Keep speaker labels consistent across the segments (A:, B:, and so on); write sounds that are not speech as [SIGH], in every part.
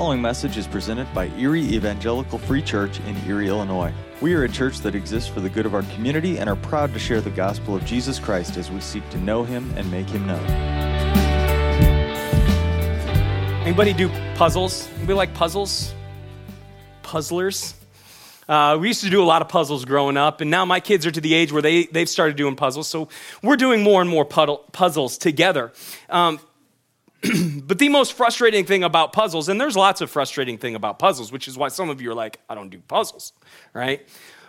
A: following message is presented by Erie Evangelical Free Church in Erie, Illinois. We are a church that exists for the good of our community and are proud to share the gospel of Jesus Christ as we seek to know him and make him known.
B: Anybody do puzzles? Anybody like puzzles? Puzzlers? Uh, we used to do a lot of puzzles growing up, and now my kids are to the age where they, they've started doing puzzles. So we're doing more and more puddle, puzzles together. Um, [CLEARS THROAT] but the most frustrating thing about puzzles, and there's lots of frustrating thing about puzzles, which is why some of you are like, I don't do puzzles, right?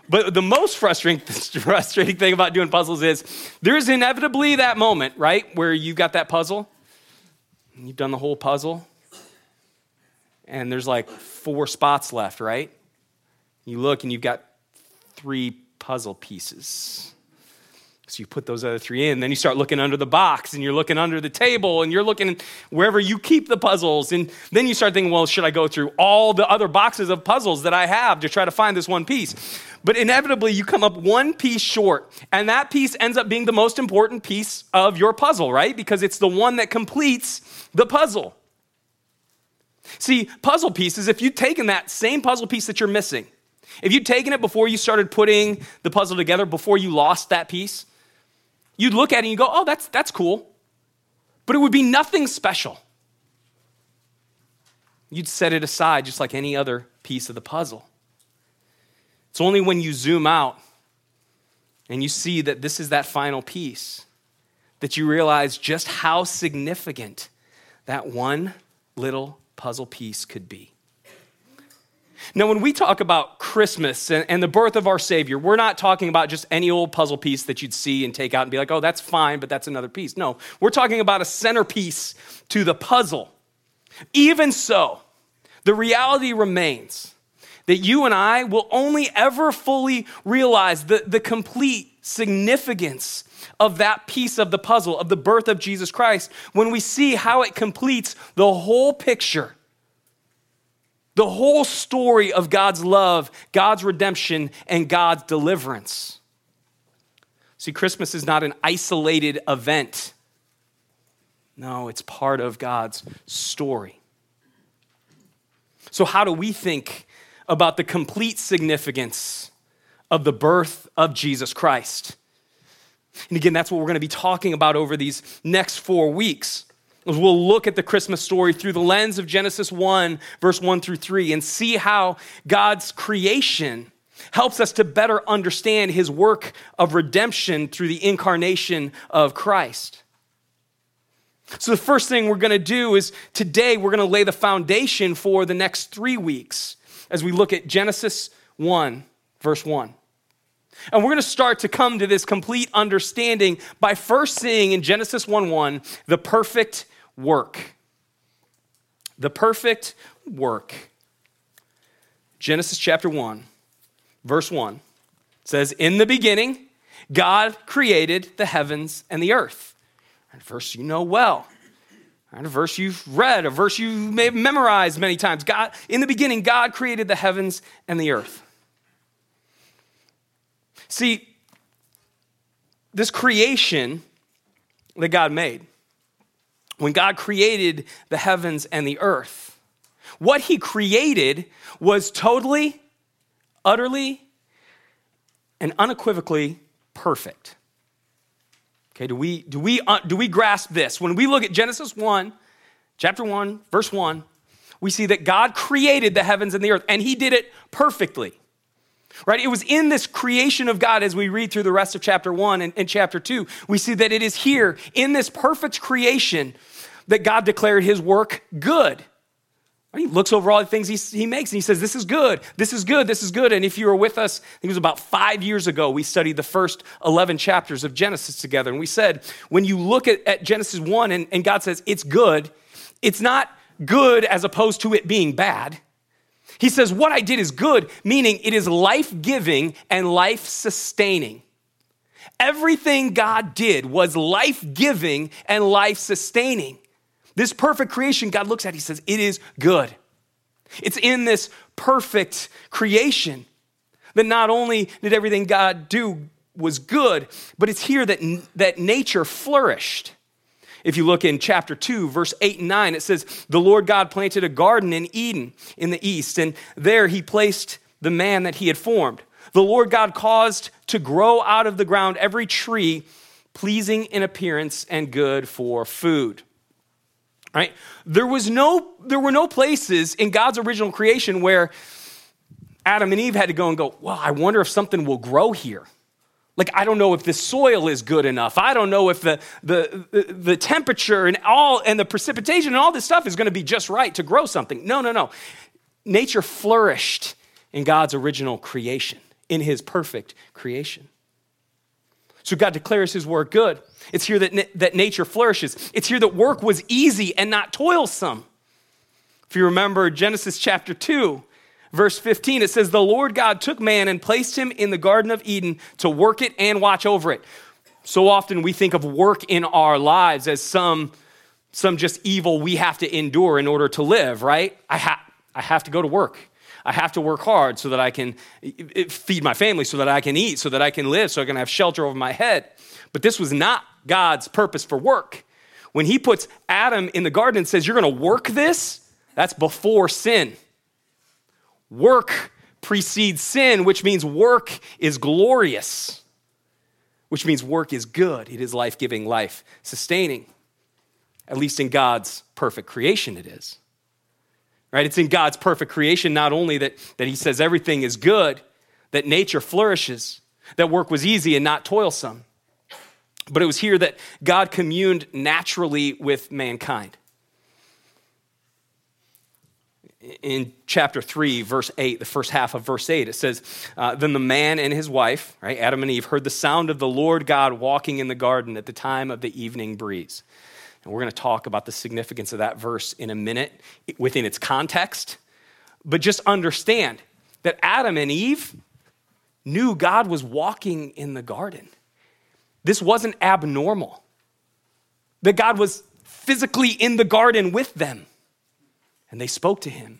B: But the most frustrating, [LAUGHS] frustrating thing about doing puzzles is there's inevitably that moment, right, where you got that puzzle, you've done the whole puzzle, and there's like four spots left, right? You look and you've got three puzzle pieces. So you put those other three in. Then you start looking under the box and you're looking under the table and you're looking wherever you keep the puzzles. And then you start thinking, well, should I go through all the other boxes of puzzles that I have to try to find this one piece? But inevitably, you come up one piece short. And that piece ends up being the most important piece of your puzzle, right? Because it's the one that completes the puzzle. See, puzzle pieces, if you'd taken that same puzzle piece that you're missing, if you'd taken it before you started putting the puzzle together, before you lost that piece, you'd look at it and you go, oh, that's, that's cool. But it would be nothing special. You'd set it aside just like any other piece of the puzzle. It's only when you zoom out and you see that this is that final piece that you realize just how significant that one little puzzle piece could be. Now, when we talk about Christmas and, and, the birth of our Savior, we're not talking about just any old puzzle piece that you'd see and take out and be like, oh, that's fine, but that's another piece. No, we're talking about a centerpiece to the puzzle. Even so, the reality remains that you and I will only ever fully realize the, the complete significance of that piece of the puzzle, of the birth of Jesus Christ, when we see how it completes the whole picture the whole story of God's love, God's redemption, and God's deliverance. See, Christmas is not an isolated event. No, it's part of God's story. So, how do we think about the complete significance of the birth of Jesus Christ? And again, that's what we're going to be talking about over these next four weeks. We'll look at the Christmas story through the lens of Genesis 1, verse 1 through 3, and see how God's creation helps us to better understand his work of redemption through the incarnation of Christ. So, the first thing we're going to do is today we're going to lay the foundation for the next three weeks as we look at Genesis 1, verse 1. And we're going to start to come to this complete understanding by first seeing in Genesis 1 1 the perfect work. The perfect work. Genesis chapter 1, verse 1 says, In the beginning, God created the heavens and the earth. A verse you know well. A verse you've read, a verse you may have memorized many times. God, in the beginning, God created the heavens and the earth. See, this creation that God made when God created the heavens and the earth. What he created was totally, utterly, and unequivocally perfect. Okay, do we, do we, uh, do we grasp this? When we look at Genesis 1, chapter 1, verse 1, we see that God created the heavens and the earth, and he did it perfectly. Right? It was in this creation of God as we read through the rest of chapter 1 and, and chapter 2. We see that it is here in this perfect creation that God declared his work good. He looks over all the things he, he makes and he says, This is good, this is good, this is good. And if you were with us, I think it was about five years ago, we studied the first 11 chapters of Genesis together. And we said, when you look at, at Genesis 1 and, and God says it's good, it's not good as opposed to it being bad. He says, What I did is good, meaning it is life giving and life sustaining. Everything God did was life giving and life sustaining. This perfect creation, God looks at, He says, it is good. It's in this perfect creation that not only did everything God do was good, but it's here that, that nature flourished. If you look in chapter 2, verse 8 and 9, it says, The Lord God planted a garden in Eden in the east, and there he placed the man that he had formed. The Lord God caused to grow out of the ground every tree pleasing in appearance and good for food. Right? There was no there were no places in God's original creation where Adam and Eve had to go and go, "Well, I wonder if something will grow here." Like, I don't know if the soil is good enough. I don't know if the, the, the, temperature and all and the precipitation and all this stuff is going to be just right to grow something. No, no, no. Nature flourished in God's original creation, in his perfect creation. So God declares his work good. It's here that, that nature flourishes. It's here that work was easy and not toilsome. If you remember Genesis chapter 2, verse 15, it says, The Lord God took man and placed him in the Garden of Eden to work it and watch over it. So often we think of work in our lives as some, some just evil we have to endure in order to live, right? I, ha- I have to go to work. I have to work hard so that I can eh, feed my family, so that I can eat, so that I can live, so I can have shelter over my head. But this was not God's purpose for work. When he puts Adam in the garden and says, You're going to work this, that's before sin. Work precedes sin, which means work is glorious, which means work is good. It is life giving, life sustaining. At least in God's perfect creation, it is. Right? It's in God's perfect creation not only that, that He says everything is good, that nature flourishes, that work was easy and not toilsome, but it was here that God communed naturally with mankind. In chapter 3, verse 8, the first half of verse 8, it says, uh, Then the man and his wife, right, Adam and Eve, heard the sound of the Lord God walking in the garden at the time of the evening breeze. And we're going to talk about the significance of that verse in a minute within its context. But just understand that Adam and Eve knew God was walking in the garden. This wasn't abnormal, that God was physically in the garden with them and they spoke to him,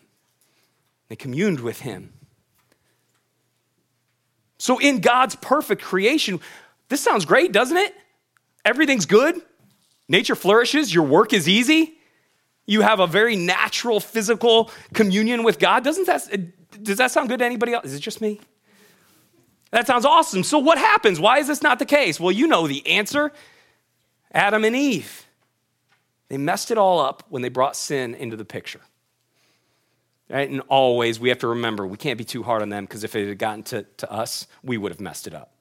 B: they communed with him. So, in God's perfect creation, this sounds great, doesn't it? Everything's good, nature flourishes, your work is easy. You have a very natural physical communion with God. Doesn't that, does that sound good to anybody else? Is it just me? That sounds awesome. So, what happens? Why is this not the case? Well, you know the answer Adam and Eve. They messed it all up when they brought sin into the picture. Right? And always we have to remember we can't be too hard on them because if it had gotten to, to us, we would have messed it up.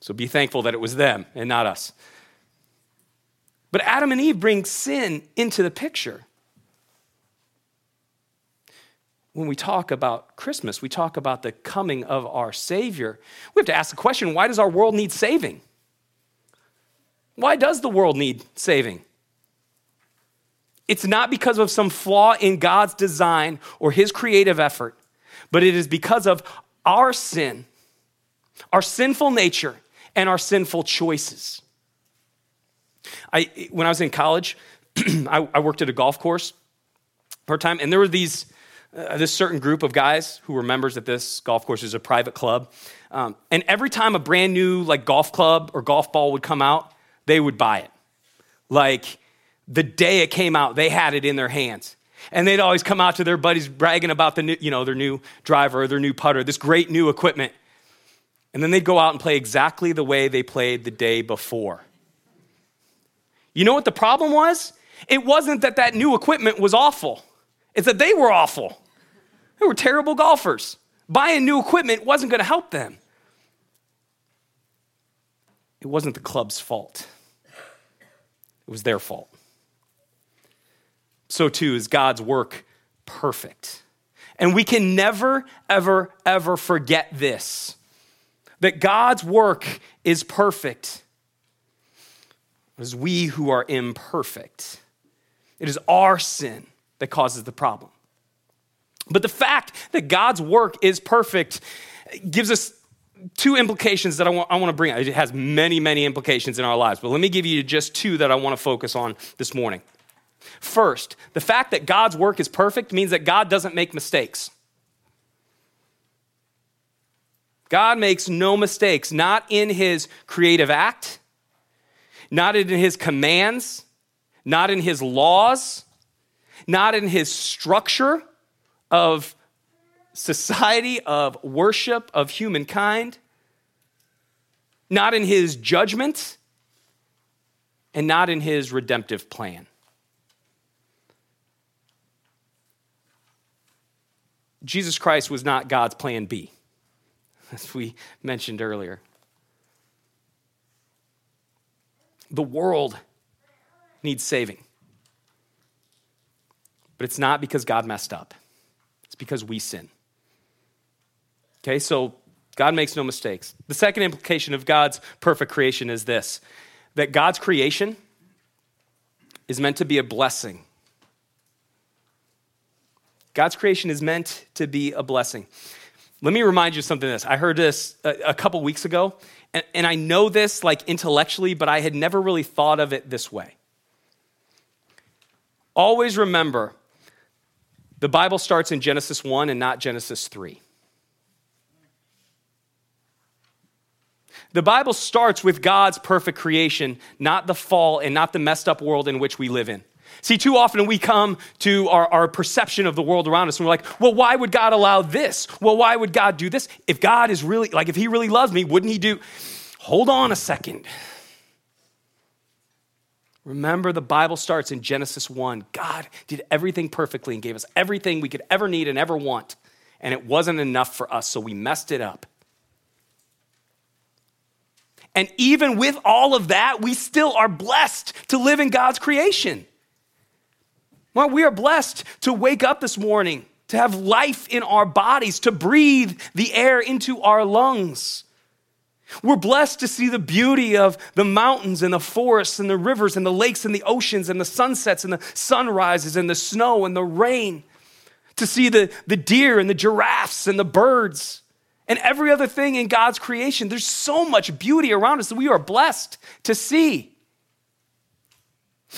B: So be thankful that it was them and not us. But Adam and Eve bring sin into the picture. When we talk about Christmas, we talk about the coming of our Savior. We have to ask the question why does our world need saving? Why does the world need saving? It's not because of some flaw in God's design or his creative effort, but it is because of our sin, our sinful nature, and our sinful choices. I, when I was in college, [CLEARS THROAT] I, I, worked at a golf course a time, and there were these uh, this certain group of guys who were members at this golf course. is a private club, um, and every time a brand new like golf club or golf ball would come out, they would buy it. Like the day it came out, they had it in their hands. And they'd always come out to their buddies bragging about the new, you know, their new driver or their new putter, this great new equipment. And then they'd go out and play exactly the way they played the day before. You know what the problem was? It wasn't that that new equipment was awful. It's that they were awful. They were terrible golfers. Buying new equipment wasn't going to help them. It wasn't the club's fault. It was their fault so too is God's work perfect. And we can never, ever, ever forget this that God's work is perfect. It is we who are imperfect. It is our sin that causes the problem. But the fact that God's work is perfect gives us two implications that I want, I want to bring. It has many, many implications in our lives, but let me give you just two that I want to focus on this morning. First, the fact that God's work is perfect means that God doesn't make mistakes. God makes no mistakes, not in his creative act, not in his commands, not in his laws, not in his structure of society, of worship, of humankind, not in his judgment, and not in his redemptive plan. Jesus Christ was not God's plan B, [LAUGHS] as we mentioned earlier. The world needs saving. But it's not because God messed up, it's because we sin. Okay, so God makes no mistakes. The second implication of God's perfect creation is this that God's creation is meant to be a blessing. God's creation is meant to be a blessing. Let me remind you of something this. I heard this a, a couple weeks ago, and, and I know this like intellectually, but I had never really thought of it this way. Always remember the Bible starts in Genesis 1 and not Genesis 3. The Bible starts with God's perfect creation, not the fall and not the messed up world in which we live in. See, too often we come to our, our perception of the world around us and we're like, well, why would God allow this? Well, why would God do this? If God is really, like, if He really loves me, wouldn't He do? Hold on a second. Remember, the Bible starts in Genesis 1. God did everything perfectly and gave us everything we could ever need and ever want. And it wasn't enough for us, so we messed it up. And even with all of that, we still are blessed to live in God's creation. Well, we are blessed to wake up this morning, to have life in our bodies, to breathe the air into our lungs. We're blessed to see the beauty of the mountains and the forests and the rivers and the lakes and the oceans and the sunsets and the sunrises and the snow and the rain. To see the, the deer and the giraffes and the birds and every other thing in God's creation. There's so much beauty around us that we are blessed to see.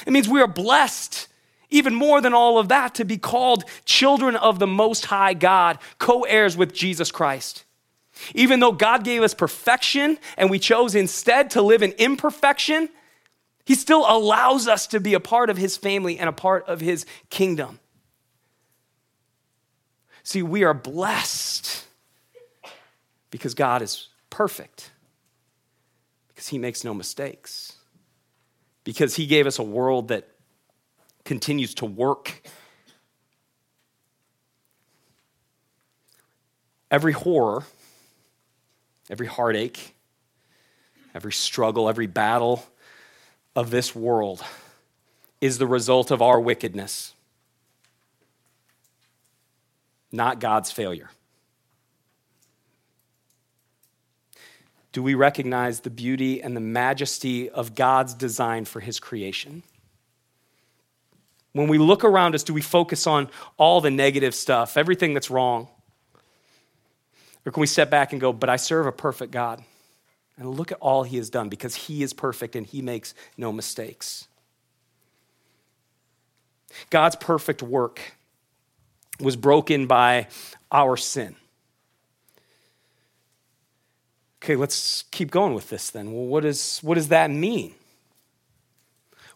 B: It means we are blessed, even more than all of that, to be called children of the Most High God, co heirs with Jesus Christ. Even though God gave us perfection and we chose instead to live in imperfection, He still allows us to be a part of His family and a part of His kingdom. See, we are blessed because God is perfect, because He makes no mistakes, because He gave us a world that continues to work. Every horror every heartache, every struggle, every battle of this world is the result of our wickedness, not God's failure. Do we recognize the beauty and the majesty of God's design for his creation? When we look around us, do we focus on all the negative stuff, everything that's wrong? Or can we step back and go, but I serve a perfect God? And look at all he has done because he is perfect and he makes no mistakes. God's perfect work was broken by our sin. Okay, let's keep going with this then. Well, what, is, what does that mean?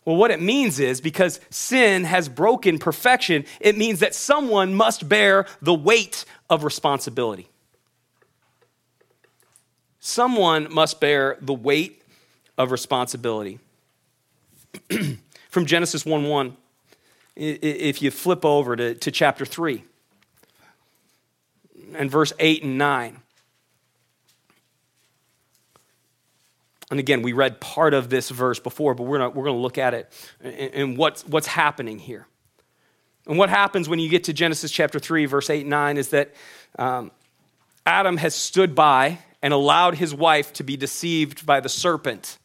B: Well, what it means is because sin has broken perfection, it means that someone must bear the weight of responsibility. Someone must bear the weight of responsibility. [CLEARS THROAT] From Genesis 1 1, if you flip over to, to chapter 3 and verse 8 and 9. And again, we read part of this verse before, but we're, not, we're going to look at it and what's, what's happening here. And what happens when you get to Genesis chapter 3, verse 8 and 9 is that um, Adam has stood by and allowed his wife to be deceived by the serpent.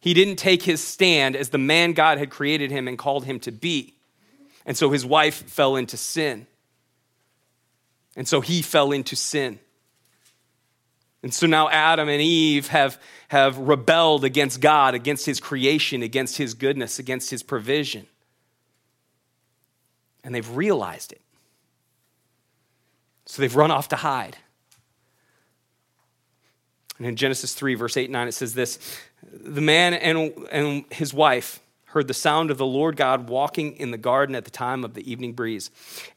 B: He didn't take his stand as the man God had created him and called him to be. And so his wife fell into sin. And so he fell into sin. And so now Adam and Eve have, have rebelled against God, against his creation, against his goodness, against his provision. And they've realized it. So they've run off to hide. And in Genesis 3, verse 8 and 9, it says this The man and, and his wife, heard the sound of the Lord God walking in the garden at the time of the evening breeze.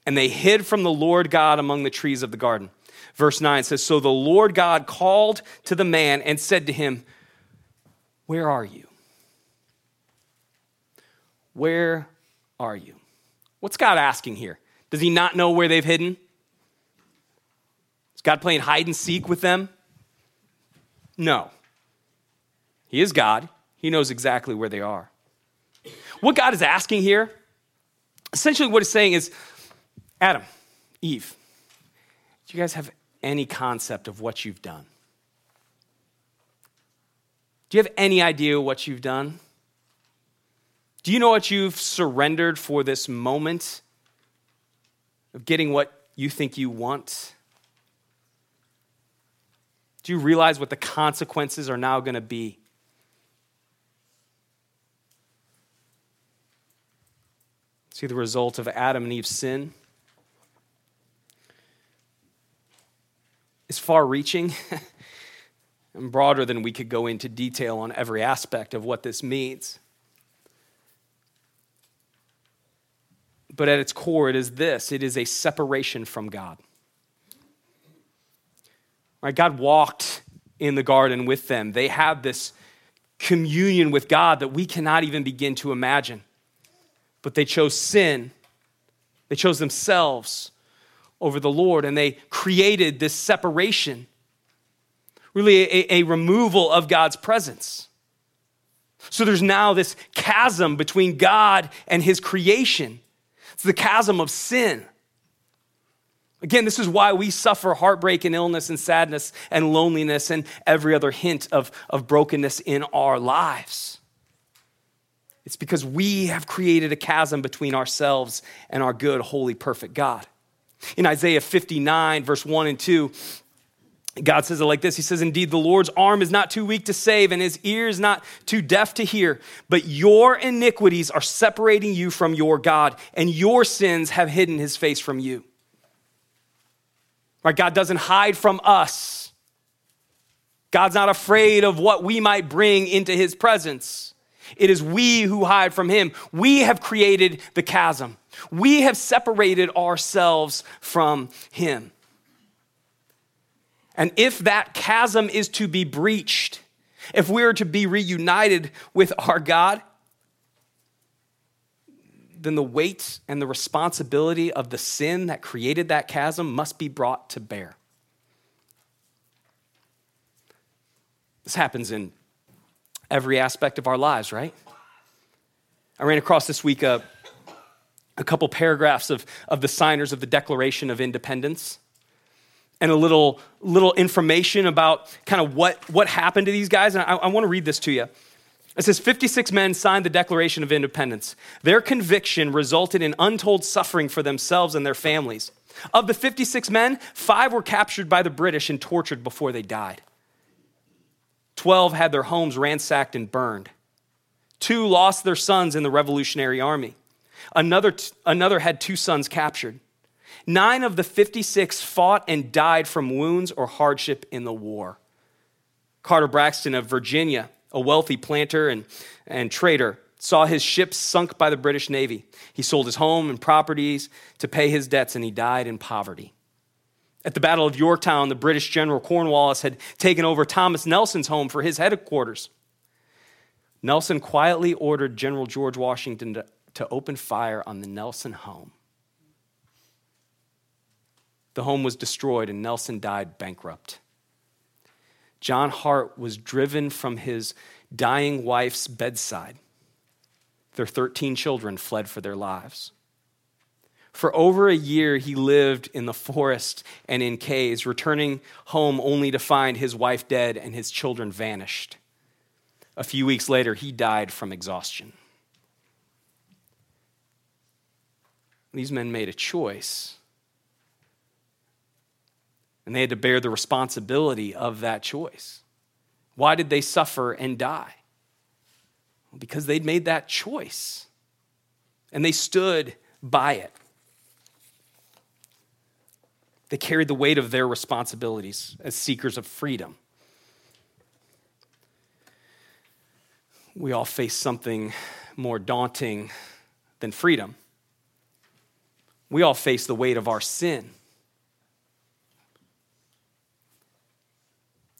B: And they hid from the Lord God among the trees of the garden. Verse 9 says So the Lord God called to the man and said to him, Where are you? Where are you? What's God asking here? Does he not know where they've hidden? Is God playing hide and seek with them? No. He is God. He knows exactly where they are. What God is asking here, essentially what he's saying is Adam, Eve, do you guys have any concept of what you've done? Do you have any idea what you've done? Do you know what you've surrendered for this moment of getting what you think you want? Do you realize what the consequences are now going to be? See the result of Adam and Eve's sin is far reaching [LAUGHS] and broader than we could go into detail on every aspect of what this means. But at its core, it is this it is a separation from God. Right? God walked in the garden with them. They had this communion with God that we cannot even begin to imagine but they chose sin. They chose themselves over the Lord, and they created this separation, really a, a, removal of God's presence. So there's now this chasm between God and his creation. It's the chasm of sin. Again, this is why we suffer heartbreak and illness and sadness and loneliness and every other hint of, of brokenness in our lives. It's because we have created a chasm between ourselves and our good, holy, perfect God. In Isaiah 59, verse 1 and 2, God says it like this He says, Indeed, the Lord's arm is not too weak to save, and his ear is not too deaf to hear. But your iniquities are separating you from your God, and your sins have hidden his face from you. Right? God doesn't hide from us. God's not afraid of what we might bring into his presence. It is we who hide from him. We have created the chasm. We have separated ourselves from him. And if that chasm is to be breached, if we are to be reunited with our God, then the weight and the responsibility of the sin that created that chasm must be brought to bear. This happens in every aspect of our lives, right? I ran across this week a, a couple paragraphs of, of the signers of the Declaration of Independence and a little, little information about kind of what, what happened to these guys. And I, I want to read this to you. It says 56 men signed the Declaration of Independence. Their conviction resulted in untold suffering for themselves and their families. Of the 56 men, five were captured by the British and tortured before they died. 12 had their homes ransacked and burned. Two lost their sons in the Revolutionary Army. Another, another had two sons captured. Nine of the 56 fought and died from wounds or hardship in the war. Carter Braxton of Virginia, a wealthy planter and, and trader, saw his ships sunk by the British Navy. He sold his home and properties to pay his debts, and he died in poverty. At the Battle of Yorktown, the British General Cornwallis had taken over Thomas Nelson's home for his headquarters. Nelson quietly ordered General George Washington to, to open fire on the Nelson home. The home was destroyed and Nelson died bankrupt. John Hart was driven from his dying wife's bedside. Their 13 children fled for their lives. For over a year, he lived in the forest and in caves, returning home only to find his wife dead and his children vanished. A few weeks later, he died from exhaustion. These men made a choice, and they had to bear the responsibility of that choice. Why did they suffer and die? Because they'd made that choice, and they stood by it. They carried the weight of their responsibilities as seekers of freedom. We all face something more daunting than freedom. We all face the weight of our sin.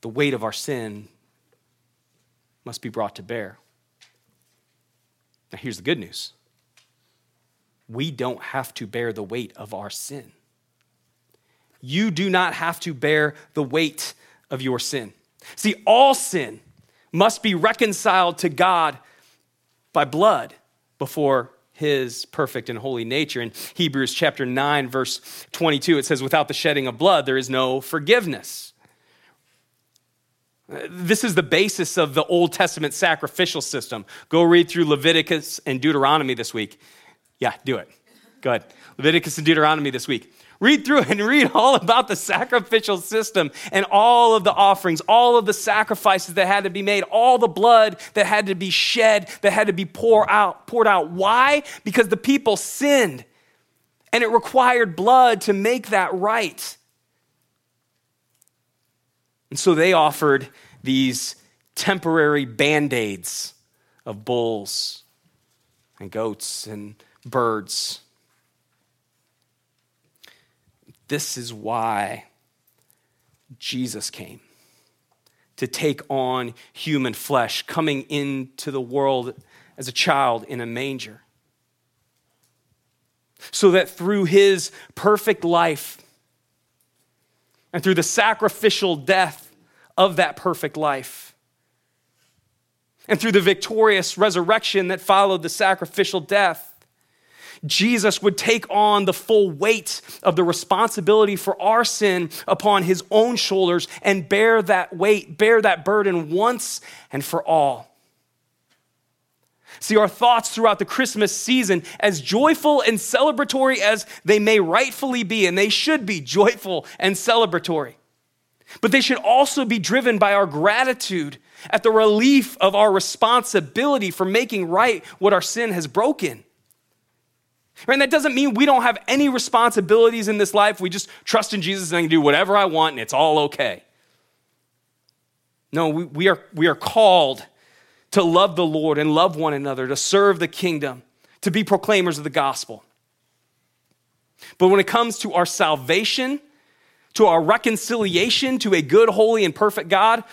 B: The weight of our sin must be brought to bear. Now, here's the good news we don't have to bear the weight of our sin. You do not have to bear the weight of your sin. See, all sin must be reconciled to God by blood before his perfect and holy nature. In Hebrews chapter 9, verse 22, it says, Without the shedding of blood, there is no forgiveness. This is the basis of the Old Testament sacrificial system. Go read through Leviticus and Deuteronomy this week. Yeah, do it. Good. Leviticus and Deuteronomy this week. Read through and read all about the sacrificial system and all of the offerings, all of the sacrifices that had to be made, all the blood that had to be shed, that had to be poured out, poured out. Why? Because the people sinned and it required blood to make that right. And so they offered these temporary band aids of bulls and goats and birds this is why Jesus came to take on human flesh, coming into the world as a child in a manger. So that through his perfect life and through the sacrificial death of that perfect life, and through the victorious resurrection that followed the sacrificial death, Jesus would take on the full weight of the responsibility for our sin upon his own shoulders and bear that weight, bear that burden once and for all. See, our thoughts throughout the Christmas season, as joyful and celebratory as they may rightfully be, and they should be joyful and celebratory, but they should also be driven by our gratitude at the relief of our responsibility for making right what our sin has broken. Right? And that doesn't mean we don't have any responsibilities in this life. We just trust in Jesus and I can do whatever I want and it's all okay. No, we, we, are, we are called to love the Lord and love one another, to serve the kingdom, to be proclaimers of the gospel. But when it comes to our salvation, to our reconciliation to a good, holy, and perfect God,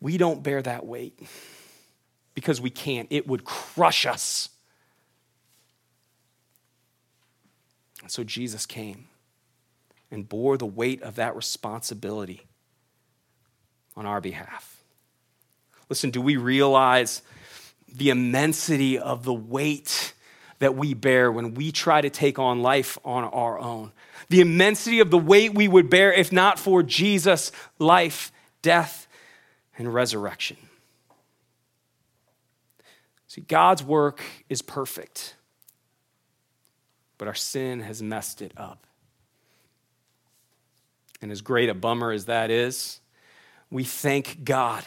B: we don't bear that weight because we can't. It would crush us. And so Jesus came and bore the weight of that responsibility on our behalf. Listen, do we realize the immensity of the weight that we bear when we try to take on life on our own? The immensity of the weight we would bear if not for Jesus' life, death, and resurrection. See, God's work is perfect but our sin has messed it up. And as great a bummer as that is, we thank God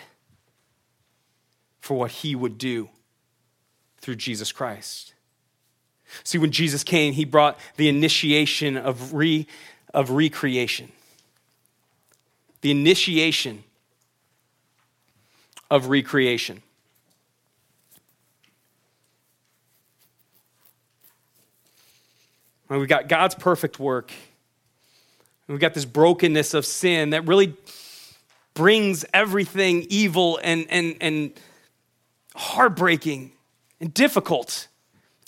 B: for what he would do through Jesus Christ. See, when Jesus came, he brought the initiation of, re, of recreation, the initiation of recreation. We've got God's perfect work. We've got this brokenness of sin that really brings everything evil and, and, and heartbreaking and difficult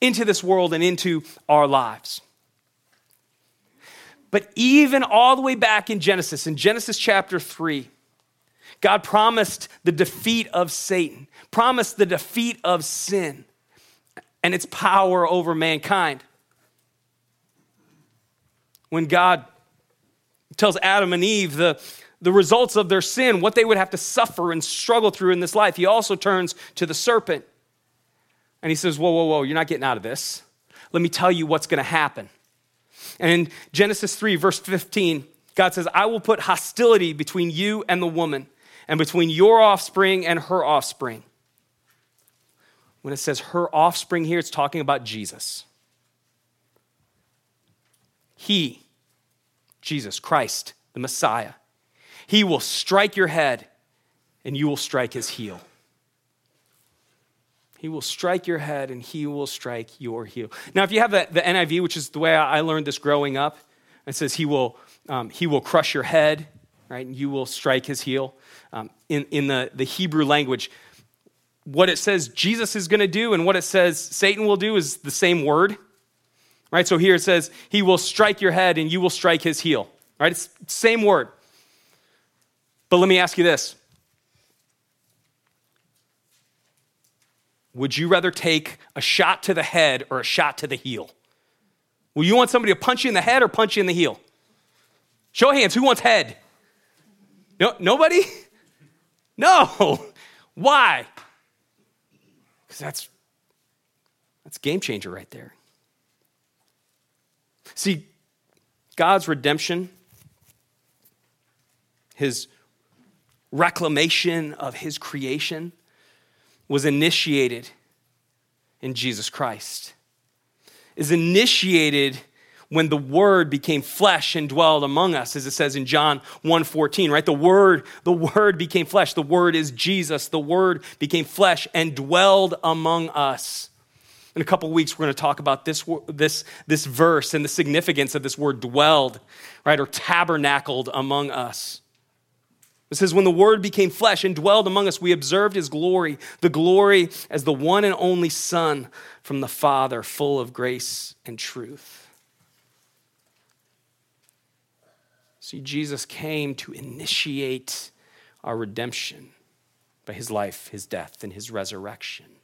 B: into this world and into our lives. But even all the way back in Genesis, in Genesis chapter 3, God promised the defeat of Satan, promised the defeat of sin and its power over mankind when God tells Adam and Eve the, the results of their sin, what they would have to suffer and struggle through in this life, he also turns to the serpent and he says, Whoa, whoa, whoa, you're not getting out of this. Let me tell you what's going to happen. And in Genesis 3, verse 15, God says, I will put hostility between you and the woman, and between your offspring and her offspring. When it says her offspring here, it's talking about Jesus. He, Jesus Christ, the Messiah, he will strike your head and you will strike his heel. He will strike your head and he will strike your heel. Now, if you have the, the NIV, which is the way I learned this growing up, it says he will, um, he will crush your head, right? And you will strike his heel. Um, in in the, the Hebrew language, what it says Jesus is going to do and what it says Satan will do is the same word, right? So here it says he will strike your head and you will strike his heel, right? It's same word. But let me ask you this Would you rather take a shot to the head or a shot to the heel? Will you want somebody to punch you in the head or punch you in the heel? Show hands, who wants head? No, nobody? [LAUGHS] No. Why? Because that's that's game changer right there. See, God's redemption, his reclamation of his creation was initiated in Jesus Christ. Is initiated when the word became flesh and dwelled among us as it says in John 1:14 right? The word the word became flesh. The word is Jesus. The word became flesh and dwelled among us in a couple weeks we're going to talk about this this this verse and the significance of this word dwelled right or tabernacled among us it says, When the Word became flesh and dwelled among us, we observed his glory, the glory as the one and only Son from the Father, full of grace and truth. See, Jesus came to initiate our redemption by his life, his death, and his resurrection.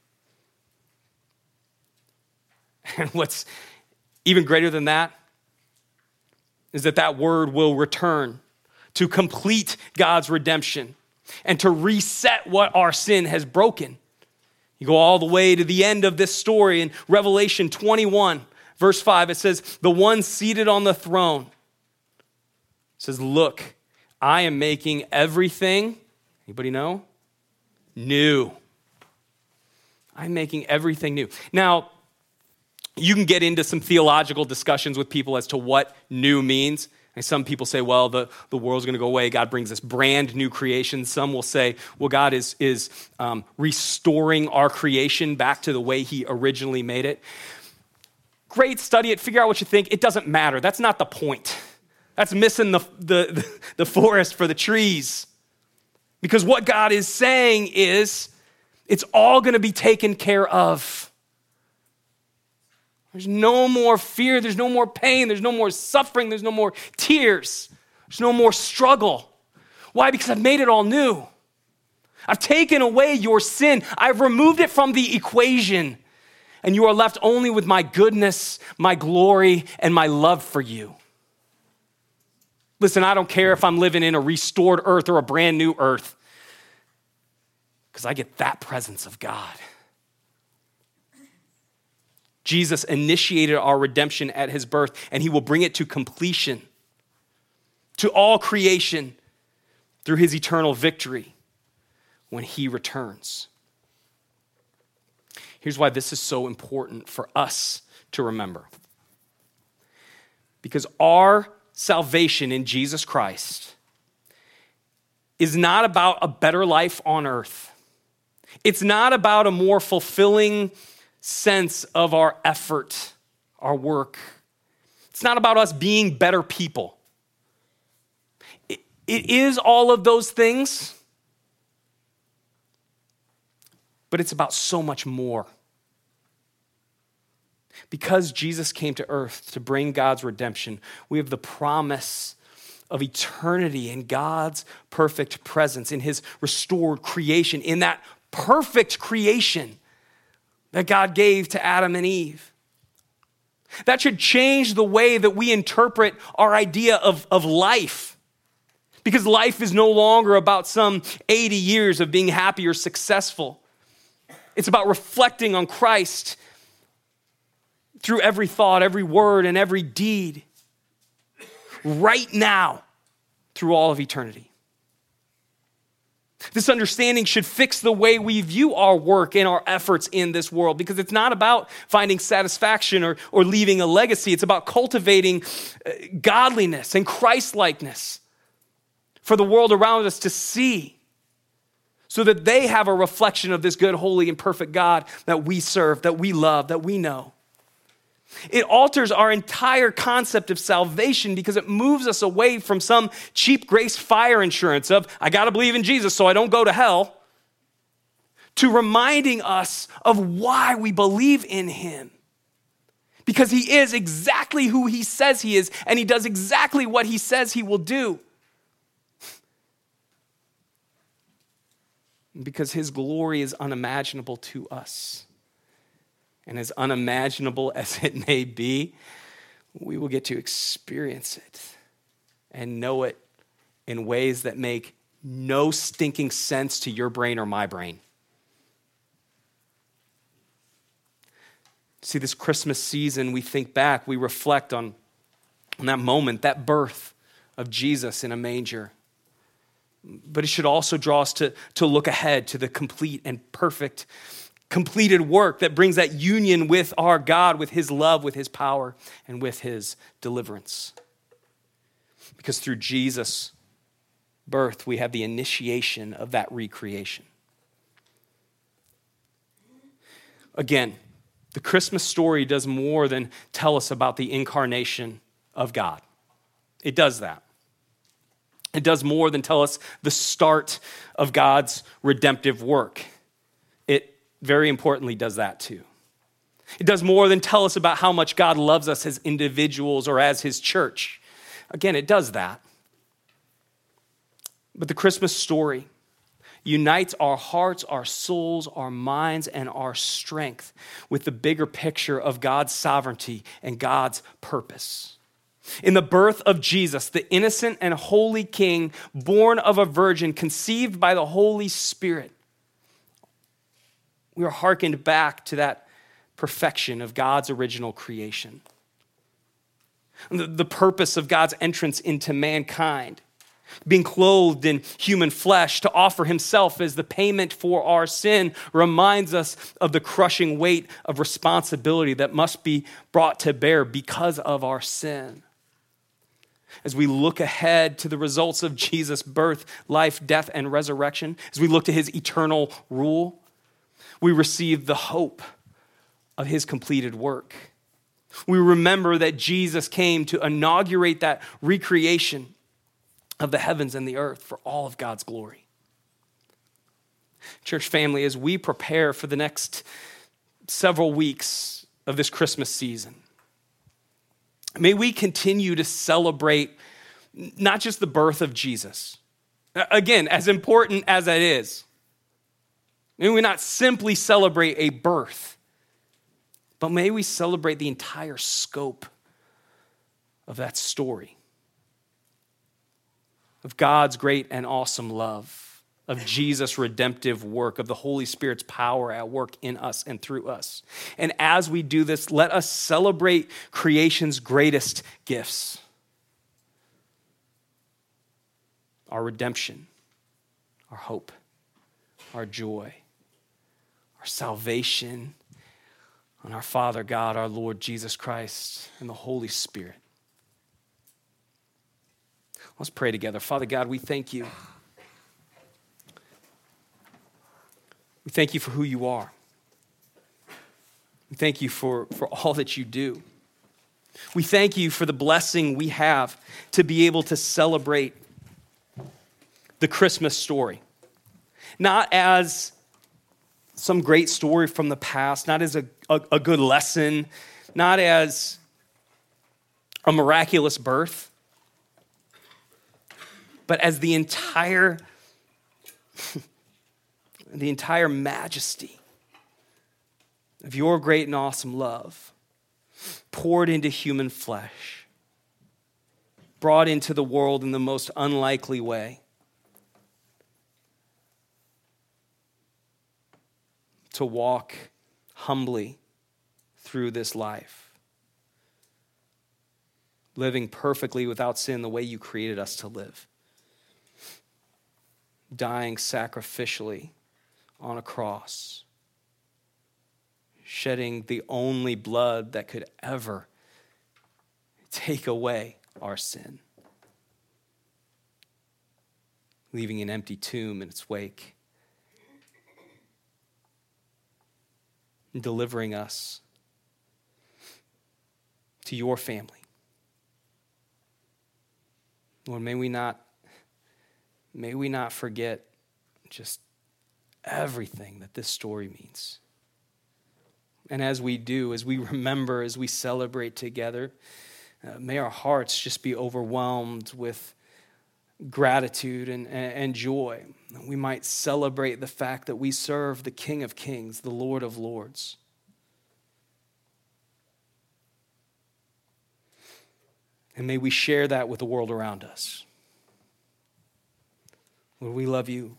B: [LAUGHS] And what's even greater than that is that that word will return to complete God's redemption and to reset what our sin has broken. You go all the way to the end of this story in Revelation 21, verse 5. It says, The one seated on the throne says, Look, I am making everything, anybody know? New. I'm making everything new. Now, you can get into some theological discussions with people as to what new means. And some people say, well, the, the world's going to go away. God brings this brand new creation. Some will say, well, God is, is um, restoring our creation back to the way He originally made it. Great, study it, figure out what you think. It doesn't matter. That's not the point. That's missing the, the, the forest for the trees. Because what God is saying is, it's all going to be taken care of. There's no more fear. There's no more pain. There's no more suffering. There's no more tears. There's no more struggle. Why? Because I've made it all new. I've taken away your sin, I've removed it from the equation. And you are left only with my goodness, my glory, and my love for you. Listen, I don't care if I'm living in a restored earth or a brand new earth, because I get that presence of God. Jesus initiated our redemption at his birth, and he will bring it to completion to all creation through his eternal victory when he returns. Here's why this is so important for us to remember. Because our salvation in Jesus Christ is not about a better life on earth. It's not about a more fulfilling sense of our effort, our work. It's not about us being better people. it, it is all of those things, but it's about so much more. Because Jesus came to earth to bring God's redemption, we have the promise of eternity in God's perfect presence, in His restored creation, in that perfect creation that God gave to Adam and Eve. That should change the way that we interpret our idea of, of life. Because life is no longer about some 80 years of being happy or successful. It's about reflecting on Christ through every thought, every word, and every deed right now through all of eternity. This understanding should fix the way we view our work and our efforts in this world because it's not about finding satisfaction or, or leaving a legacy. It's about cultivating uh, godliness and Christ likeness for the world around us to see. so that they have a reflection of this good, holy, and perfect God that we serve, that we love, that we know. It alters our entire concept of salvation because it moves us away from some cheap grace fire insurance of, I got to believe in Jesus so I don't go to hell, to reminding us of why we believe in him. Because he is exactly who he says he is, and he does exactly what he says he will do. Because his glory is unimaginable to us. And as unimaginable [LAUGHS] as it may be, we will get to experience it and know it in ways that make no stinking sense to your brain or my brain. See, this Christmas season, we think back, we reflect on, on that moment, that birth of Jesus in a manger. But it should also draw us to, to look ahead to the complete and perfect, completed work that brings that union with our God, with His love, with His power, and with His deliverance. Because through Jesus' birth, we have the initiation of that recreation. Again, the Christmas story does more than tell us about the incarnation of God. It does that. It does more than tell us the start of God's redemptive work. Very importantly does that too. It does more than tell us about how much God loves us as individuals or as his church. Again, it does that. But the Christmas story unites our hearts, our souls, our minds, and our strength with the bigger picture of God's sovereignty and God's purpose. In the birth of Jesus, the innocent and holy King, born of a virgin, conceived by the Holy Spirit, we are hearkened back to that perfection of God's original creation. The, the purpose of God's entrance into mankind being clothed in human flesh to offer himself as the payment for our sin reminds us of the crushing weight of responsibility that must be brought to bear because of our sin. As we look ahead to the results of Jesus' birth, life, death, and resurrection, as we look to his eternal rule, we receive the hope of his completed work. We remember that Jesus came to inaugurate that recreation of the heavens and the earth for all of God's glory. Church family, as we prepare for the next several weeks of this Christmas season, may we continue to celebrate not just the birth of Jesus. Again, as important as that is, may we not simply celebrate a birth, but may we celebrate the entire scope of that story of God's great and awesome love, of Jesus' redemptive work, of the Holy Spirit's power at work in us and through us. And as we do this, let us celebrate creation's greatest gifts our redemption, our hope, our joy, our salvation, on our Father God, our Lord Jesus Christ, and the Holy Spirit. Let's pray together. Father God, we thank you. We thank you for who you are. We thank you for, for all that you do. We thank you for the blessing we have to be able to celebrate the Christmas story. Not as some great story from the past, not as a, a, a good lesson, not as a miraculous birth, but as the entire [LAUGHS] the entire majesty of your great and awesome love poured into human flesh brought into the world in the most unlikely way to walk humbly through this life. Living perfectly without sin the way you created us to live. Dying sacrificially on a cross, shedding the only blood that could ever take away our sin, leaving an empty tomb in its wake, and delivering us to your family. Lord, may we not may we not forget just everything that this story means. And as we do, as we remember, as we celebrate together, uh, may our hearts just be overwhelmed with gratitude and, and joy. We might celebrate the fact that we serve the King of Kings, the Lord of Lords. And may we share that with the world around us. Lord, we love you.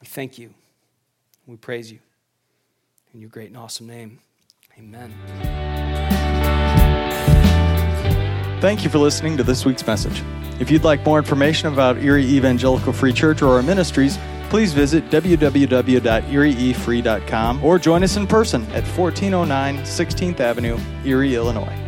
B: We thank you. We praise you. In your great and awesome name, amen.
A: Thank you for listening to this week's message. If you'd like more information about Erie Evangelical Free Church or our ministries, please visit www.erieefree.com or join us in person at 1409 16th Avenue, Erie, Illinois.